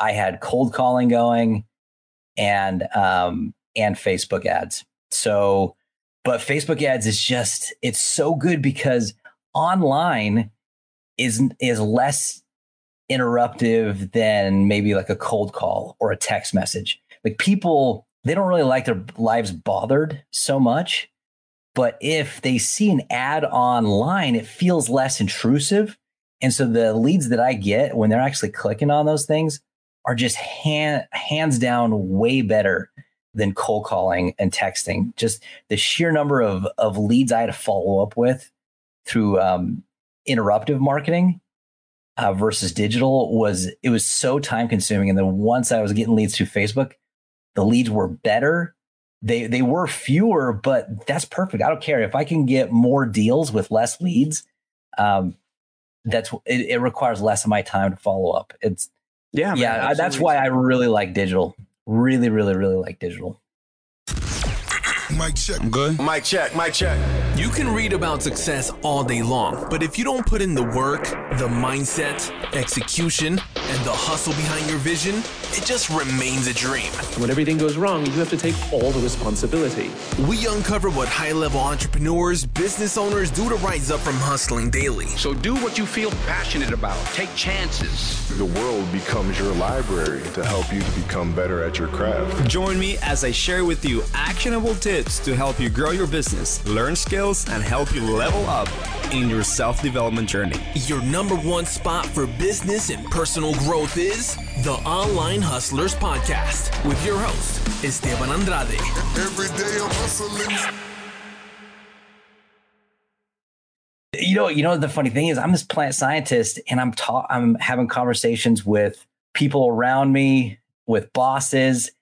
I had cold calling going and um and Facebook ads. So but Facebook ads is just it's so good because online is is less interruptive than maybe like a cold call or a text message. Like people they don't really like their lives bothered so much. But if they see an ad online, it feels less intrusive. And so the leads that I get when they're actually clicking on those things are just hand, hands down way better than cold calling and texting. Just the sheer number of, of leads I had to follow up with through um, interruptive marketing uh, versus digital was it was so time consuming. And then once I was getting leads through Facebook, the leads were better. They they were fewer, but that's perfect. I don't care if I can get more deals with less leads. Um, that's it, it requires less of my time to follow up. It's yeah, yeah. Man, that's why I really like digital. Really, really, really like digital. Mic check. I'm good. Mic check. Mic check. You can read about success all day long, but if you don't put in the work, the mindset, execution, and the hustle behind your vision, it just remains a dream. When everything goes wrong, you have to take all the responsibility. We uncover what high level entrepreneurs, business owners do to rise up from hustling daily. So do what you feel passionate about, take chances. The world becomes your library to help you to become better at your craft. Join me as I share with you actionable tips to help you grow your business, learn skills skills and help you level up in your self development journey. Your number one spot for business and personal growth is the Online Hustlers Podcast with your host, Esteban Andrade. Every day I'm hustling. You know, you know the funny thing is, I'm this plant scientist, and I'm ta- I'm having conversations with people around me, with bosses,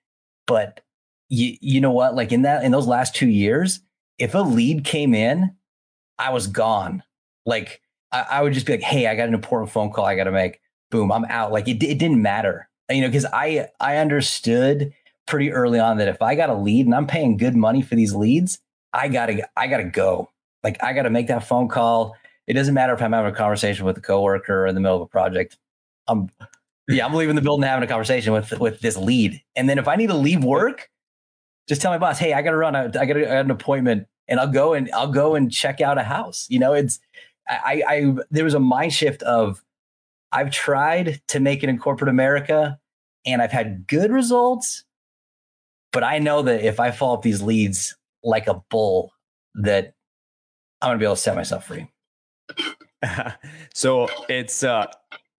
but you you know what? Like in that in those last two years, if a lead came in, I was gone. Like I, I would just be like, "Hey, I got an important phone call I got to make." Boom, I'm out. Like it, it didn't matter, you know, because I I understood pretty early on that if I got a lead and I'm paying good money for these leads, I gotta I gotta go. Like I gotta make that phone call. It doesn't matter if I'm having a conversation with a coworker in the middle of a project. I'm yeah, I'm leaving the building having a conversation with with this lead. And then if I need to leave work, just tell my boss, hey, I got to run. I, I got an appointment, and I'll go and I'll go and check out a house. You know, it's I, I there was a mind shift of I've tried to make it in corporate America, and I've had good results, but I know that if I follow up these leads like a bull, that I'm gonna be able to set myself free. so it's uh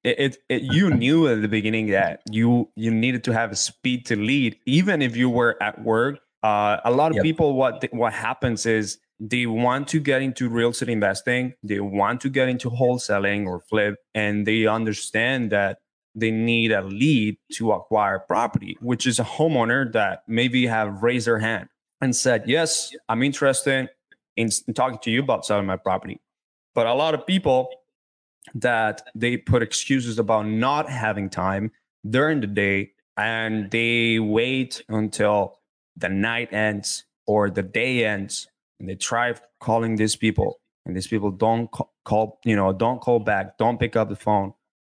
it, it, you knew at the beginning that you you needed to have a speed to lead even if you were at work uh, a lot of yep. people what what happens is they want to get into real estate investing they want to get into wholesaling or flip and they understand that they need a lead to acquire property which is a homeowner that maybe have raised their hand and said yes i'm interested in, in talking to you about selling my property but a lot of people that they put excuses about not having time during the day and they wait until the night ends or the day ends and they try calling these people and these people don't call, call you know don't call back don't pick up the phone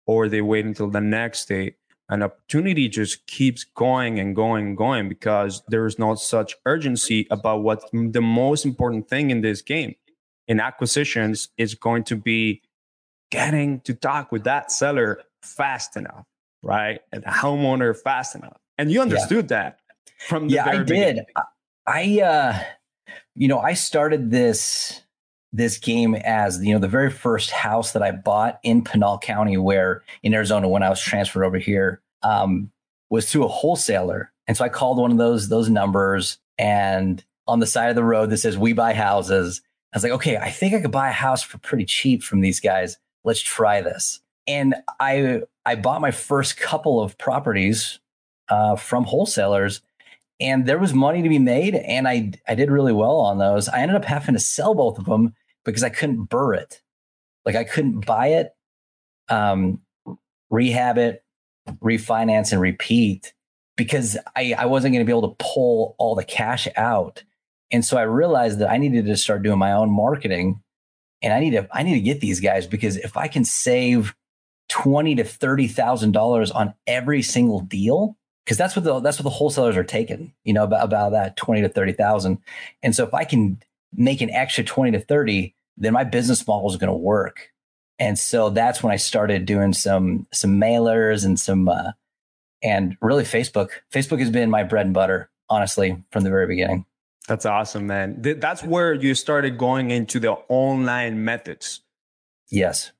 or they wait until the next day an opportunity just keeps going and going and going because there is not such urgency about what the most important thing in this game in acquisitions is going to be getting to talk with that seller fast enough, right? And the homeowner fast enough. And you understood yeah. that from the yeah, I did. I, uh, you know, I started this this game as you know the very first house that I bought in Pinal County, where in Arizona when I was transferred over here, um, was through a wholesaler, and so I called one of those those numbers, and on the side of the road that says "We buy houses." I was like, okay, I think I could buy a house for pretty cheap from these guys let's try this. And I I bought my first couple of properties uh, from wholesalers, and there was money to be made, and I I did really well on those. I ended up having to sell both of them because I couldn't BRRRR it, like I couldn't buy it, um, rehab it, refinance, and repeat because I I wasn't going to be able to pull all the cash out. And so I realized that I needed to start doing my own marketing and I need to I need to get these guys because if I can save twenty to thirty thousand dollars on every single deal because that's what the that's what the wholesalers are taking, you know, about, about that twenty to thirty thousand. And so if I can make an extra twenty to thirty, then my business model is going to work. And so that's when I started doing some some mailers and some uh, and really Facebook. Facebook has been my bread and butter, honestly, from the very beginning. That's awesome, man. That's where you started going into the online methods. Yes.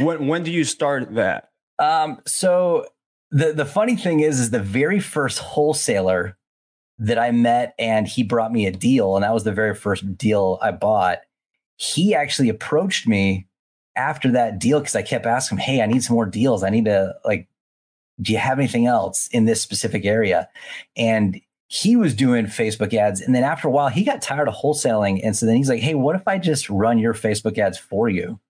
When when do you start that? Um, so the the funny thing is, is the very first wholesaler that I met, and he brought me a deal, and that was the very first deal I bought. He actually approached me after that deal because I kept asking him, "Hey, I need some more deals. I need to like, do you have anything else in this specific area?" And he was doing Facebook ads, and then after a while, he got tired of wholesaling, and so then he's like, "Hey, what if I just run your Facebook ads for you?"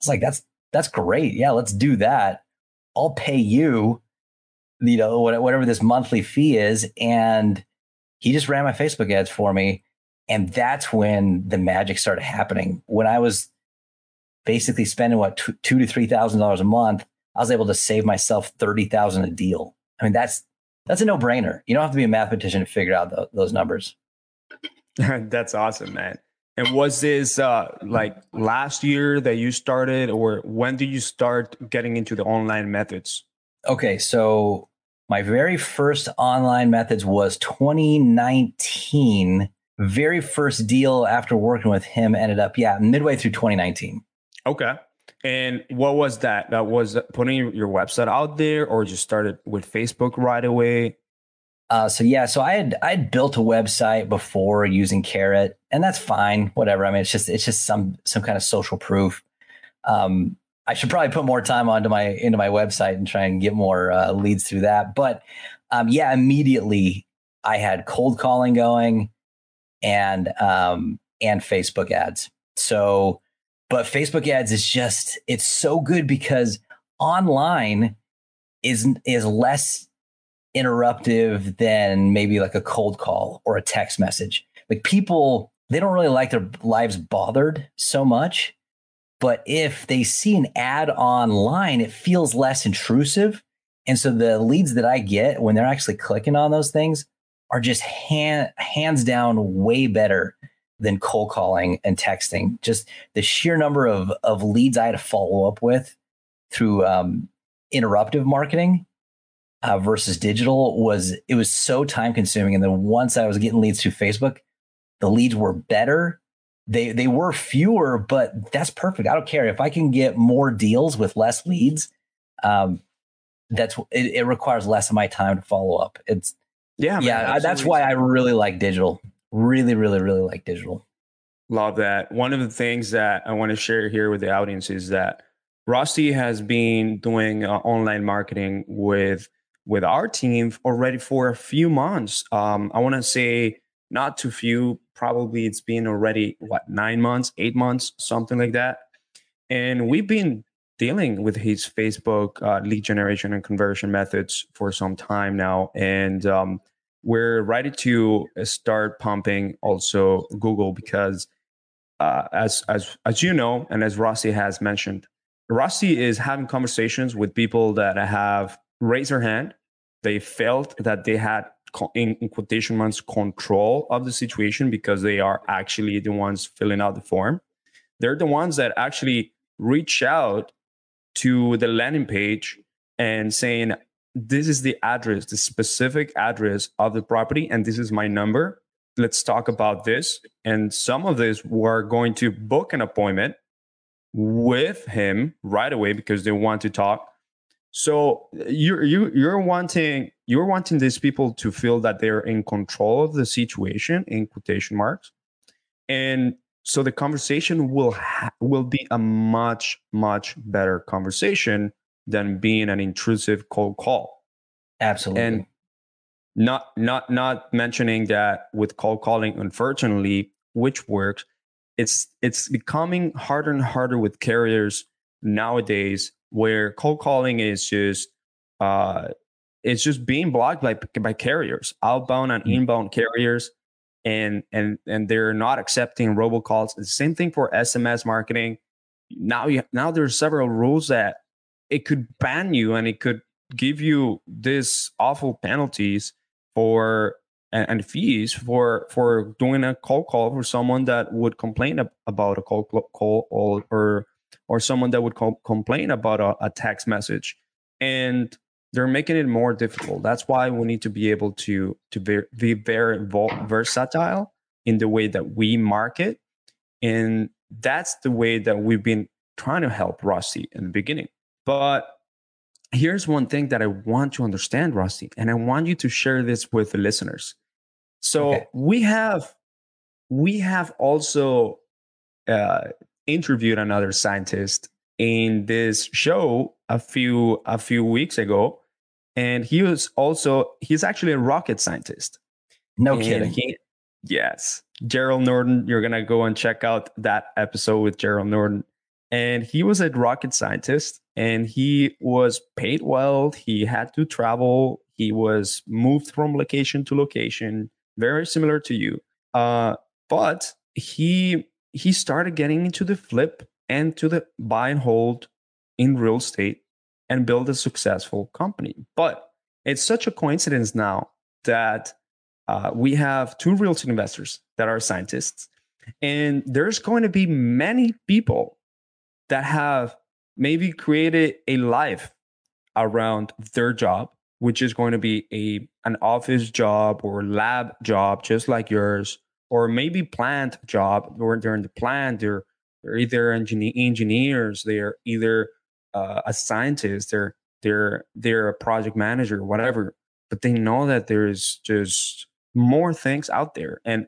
It's like that's that's great. Yeah, let's do that. I'll pay you, you know, whatever this monthly fee is. And he just ran my Facebook ads for me. And that's when the magic started happening. When I was basically spending what two, to three thousand dollars a month, I was able to save myself thirty thousand a deal. I mean, that's that's a no brainer. You don't have to be a mathematician to figure out the, those numbers. that's awesome, man. And was this uh, like last year that you started, or when did you start getting into the online methods? Okay, so my very first online methods was 2019. Very first deal after working with him ended up, yeah, midway through 2019. Okay. And what was that? That was putting your website out there, or just started with Facebook right away? Uh, so yeah, so I had I had built a website before using Carrot, and that's fine. Whatever. I mean, it's just it's just some some kind of social proof. Um, I should probably put more time onto my into my website and try and get more uh, leads through that. But um, yeah, immediately I had cold calling going, and um, and Facebook ads. So, but Facebook ads is just it's so good because online is is less interruptive than maybe like a cold call or a text message. Like people, they don't really like their lives bothered so much. But if they see an ad online, it feels less intrusive. And so the leads that I get when they're actually clicking on those things are just hand, hands down way better than cold calling and texting. Just the sheer number of, of leads I had to follow up with through um, interruptive marketing uh, versus digital was it was so time consuming. And then once I was getting leads through Facebook, the leads were better. They they were fewer, but that's perfect. I don't care if I can get more deals with less leads. Um, that's it, it requires less of my time to follow up. It's yeah, man, yeah. That's why I really like digital. Really, really, really like digital. Love that. One of the things that I want to share here with the audience is that Rusty has been doing uh, online marketing with with our team already for a few months. Um, I want to say not too few. Probably it's been already what nine months, eight months, something like that. And we've been dealing with his Facebook uh, lead generation and conversion methods for some time now, and um, we're ready to start pumping also Google because, uh, as as as you know, and as Rusty has mentioned, Rusty is having conversations with people that have raised their hand. They felt that they had, in, in quotation marks, control of the situation because they are actually the ones filling out the form. They're the ones that actually reach out to the landing page and saying, this is the address, the specific address of the property, and this is my number. Let's talk about this. And some of this were going to book an appointment with him right away because they want to talk so you're you you're wanting you're wanting these people to feel that they're in control of the situation in quotation marks, and so the conversation will ha- will be a much much better conversation than being an intrusive cold call. Absolutely. And not not not mentioning that with cold calling, unfortunately, which works, it's it's becoming harder and harder with carriers nowadays where cold calling is just uh, it's just being blocked by by carriers, outbound and mm. inbound carriers, and and and they're not accepting robocalls. The same thing for SMS marketing. Now you now there's several rules that it could ban you and it could give you this awful penalties for and, and, fees for for doing a cold call for someone that would complain about a cold call or or, or someone that would co- complain about a, a text message and they're making it more difficult that's why we need to be able to to be, be very versatile in the way that we market and that's the way that we've been trying to help Rusty in the beginning. But here's one thing that I want to understand, Rusty, and I want you to share this with the listeners. So okay. we have we have also uh, interviewed another scientist in this show a few a few weeks ago, and he was also he's actually a rocket scientist. No and kidding. He, yes, Gerald Norton. You're gonna go and check out that episode with Gerald Norton and he was a rocket scientist and he was paid well he had to travel he was moved from location to location very similar to you uh, but he he started getting into the flip and to the buy and hold in real estate and build a successful company. But it's such a coincidence now that uh, we have two real estate investors that are scientists and there's going to be many people that have maybe created a life around their job, which is going to be a an office job or lab job, just like yours, or maybe plant job, where they're in the plant, they're they're either engineer, engineers, they're either uh, a scientist, they're they're they're a project manager, whatever. But they know that there's just more things out there, and,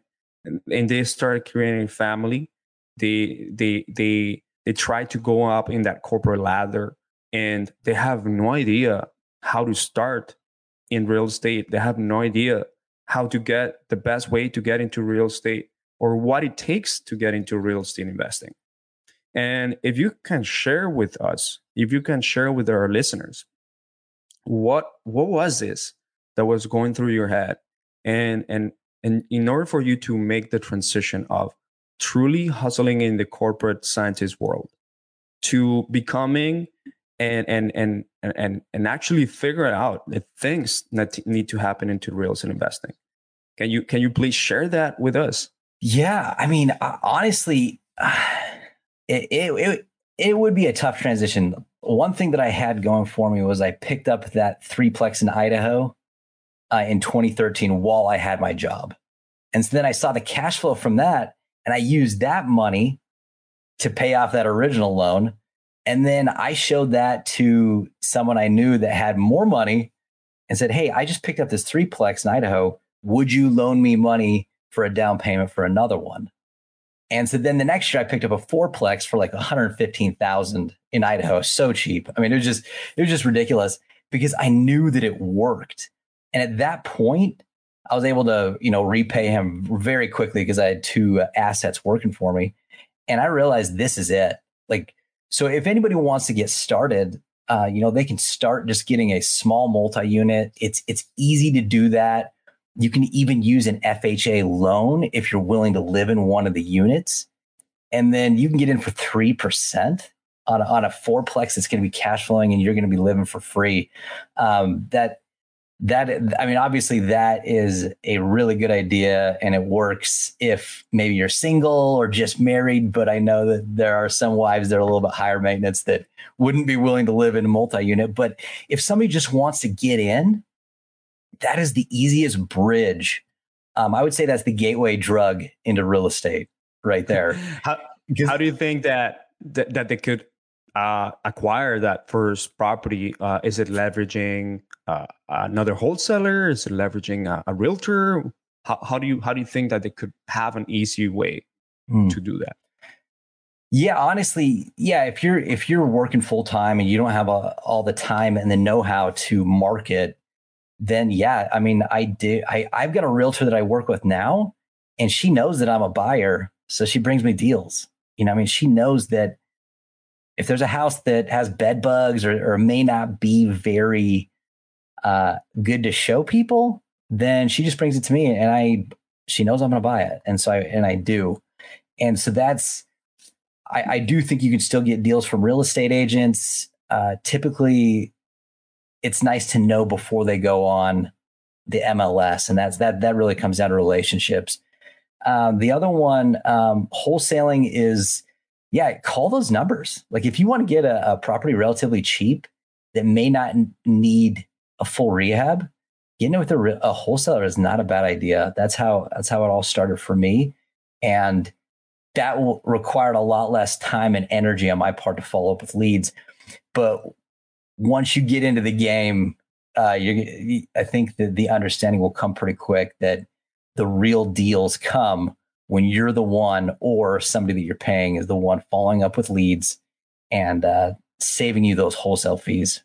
and they start creating family. They they they they try to go up in that corporate ladder and they have no idea how to start in real estate. They have no idea how to get the best way to get into real estate or what it takes to get into real estate investing. And if you can share with us, if you can share with our listeners, what what was this that was going through your head? And and and in order for you to make the transition of truly hustling in the corporate scientist world to becoming and and and and and actually figure out the things that need to happen into real estate investing. Can you can you please share that with us? Yeah, I mean, honestly, it, it it it would be a tough transition. One thing that I had going for me was I picked up that threeplex in Idaho uh, in 2013 while I had my job, and so then I saw the cash flow from that, and I used that money to pay off that original loan. And then I showed that to someone I knew that had more money and said, Hey, I just picked up this threeplex in Idaho. Would you loan me money for a down payment for another one? And so then the next year I picked up a fourplex for like 115,000 in Idaho. So cheap. I mean, it was just, it was just ridiculous because I knew that it worked. And at that point, I was able to, you know, repay him very quickly because I had two assets working for me. And I realized this is it. Like, so if anybody wants to get started, uh, you know, they can start just getting a small multi-unit. It's it's easy to do that. You can even use an FHA loan if you're willing to live in one of the units. And then you can get in for 3% on a, on a fourplex that's going to be cash flowing and you're going to be living for free. Um, that that i mean obviously that is a really good idea and it works if maybe you're single or just married but i know that there are some wives that are a little bit higher maintenance that wouldn't be willing to live in a multi-unit but if somebody just wants to get in that is the easiest bridge. Um, i would say that's the gateway drug into real estate right there. How, how do you think that, that that they could uh, acquire that first property? Uh, is it leveraging uh, another wholesaler? Is it leveraging a, a realtor? How, how, do you how do you think that they could have an easy way mm. to do that? Yeah, honestly, yeah. If you're if you're working full time and you don't have a, all the time and the know how to market, then yeah, I mean, I did. I I've got a realtor that I work with now, and she knows that I'm a buyer, so she brings me deals. You know, I mean, she knows that if there's a house that has bed bugs or, or may not be very uh, good to show people, then she just brings it to me and I she knows I'm gonna buy it. And so I and I do. And so that's I, I do think you can still get deals from real estate agents. uh, typically it's nice to know before they go on the MLS, and that's that that really comes down to relationships. Um, the other one, um, wholesaling is yeah, call those numbers. Like if you want to get a, a property relatively cheap that may not need a full rehab, getting it with a, a wholesaler is not a bad idea. That's how that's how it all started for me, and that required a lot less time and energy on my part to follow up with leads. But once you get into the game, uh, I think that the understanding will come pretty quick that the real deals come when you're the one or somebody that you're paying is the one following up with leads and uh, saving you those wholesale fees.